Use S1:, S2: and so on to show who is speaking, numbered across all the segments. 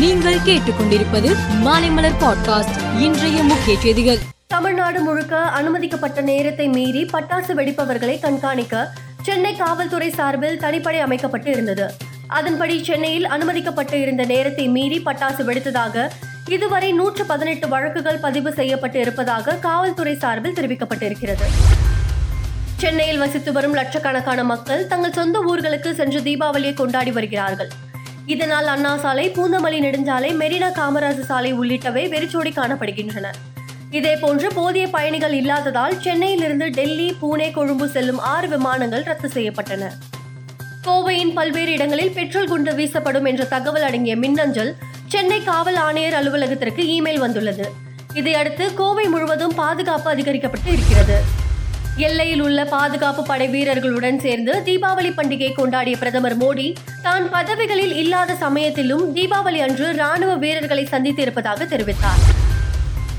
S1: நீங்கள் கேட்டுக்கொண்டிருப்பது மாலைமலர் பாட்காஸ்ட் இன்றைய முக்கிய செய்திகள்.
S2: தமிழ்நாடு முழுக்க அனுமதிக்கப்பட்ட நேரத்தை மீறி பட்டாசு வெடிப்பவர்களை கண்காணிக்க சென்னை காவல்துறை சார்பில் தனிப்படை அமைக்கப்பட்டு இருந்தது. அதன்படி சென்னையில் அனுமதிக்கப்பட்டு இருந்த நேரத்தை மீறி பட்டாசு வெடித்ததாக இதுவரை நூற்று பதினெட்டு வழக்குகள் பதிவு செய்யப்பட்டு இருப்பதாக காவல்துறை சார்பில் தெரிவிக்கப்பட்டிருக்கிறது. சென்னையில் வசித்து வரும் லட்சக்கணக்கான மக்கள் தங்கள் சொந்த ஊர்களுக்கு சென்று தீபாவளியை கொண்டாடி வருகிறார்கள். இதனால் அண்ணா சாலை பூந்தமல்லி நெடுஞ்சாலை மெரினா காமராஜ் சாலை உள்ளிட்டவை வெறிச்சோடி காணப்படுகின்றன. இதேபோன்று போதிய பயணிகள் இல்லாததால் சென்னையிலிருந்து டெல்லி பூனே கொழும்பு செல்லும் ஆறு விமானங்கள் ரத்து செய்யப்பட்டன. கோவையின் பல்வேறு இடங்களில் பெட்ரோல் குண்டு வீசப்படும் என்ற தகவல் அடங்கிய மின்னஞ்சல் சென்னை காவல் ஆணையர் அலுவலகத்திற்கு இமெயில் வந்துள்ளது. இதையடுத்து கோவை முழுவதும் பாதுகாப்பு அதிகரிக்கப்பட்டு இருக்கிறது. எல்லையில் உள்ள பாதுகாப்பு படை வீரர்களுடன் சேர்ந்து தீபாவளி பண்டிகை கொண்டாடிய பிரதமர் மோடி தான் பதவிகளில் இல்லாத சமயத்திலும் தீபாவளி அன்று ராணுவ வீரர்களை சந்தித்திருப்பதாக தெரிவித்தார்.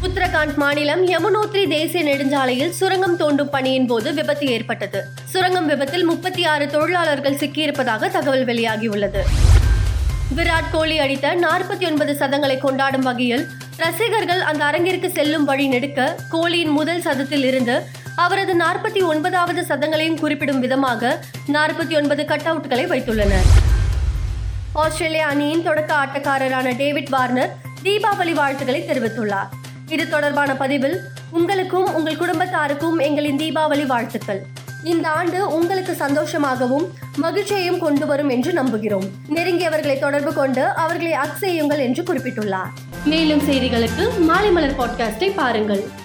S2: உத்தரகாண்ட் மாநிலம் யமுனோத்ரி தேசிய நெடுஞ்சாலையில் சுரங்கம் தோண்டும் பணியின் போது விபத்து ஏற்பட்டது. சுரங்கம் விபத்தில் முப்பத்தி ஆறு தொழிலாளர்கள் சிக்கியிருப்பதாக தகவல் வெளியாகியுள்ளது. விராட் கோலி அடித்த நாற்பத்தி ஒன்பது சதங்களை கொண்டாடும் வகையில் ரசிகர்கள் அந்த அரங்கிற்கு செல்லும் வழி நெடுக்க கோலியின் முதல் சதத்தில் இருந்து அவரது நாற்பத்தி ஒன்பதாவது சதங்களையும் குறிப்பிடும் விதமாக நாற்பத்தி ஒன்பது கட் அவுட்களை வைத்துள்ளனர். ஆஸ்திரேலிய அணியின் தொடக்க ஆட்டக்காரரான டேவிட் வார்னர் தீபாவளி வாழ்த்துக்களை தெரிவித்துள்ளார். இது தொடர்பான பதிவில் உங்களுக்கும் உங்கள் குடும்பத்தாருக்கும் எங்களின் தீபாவளி வாழ்த்துக்கள். இந்த ஆண்டு உங்களுக்கு சந்தோஷமாகவும் மகிழ்ச்சியையும் கொண்டு வரும் என்று நம்புகிறோம் நெருங்கியவர்களை தொடர்பு கொண்டு அவர்களை அக் செய்யுங்கள் என்று குறிப்பிட்டுள்ளார். மேலும் செய்திகளுக்கு மாலை மலர் பாட்காஸ்டை பாருங்கள்.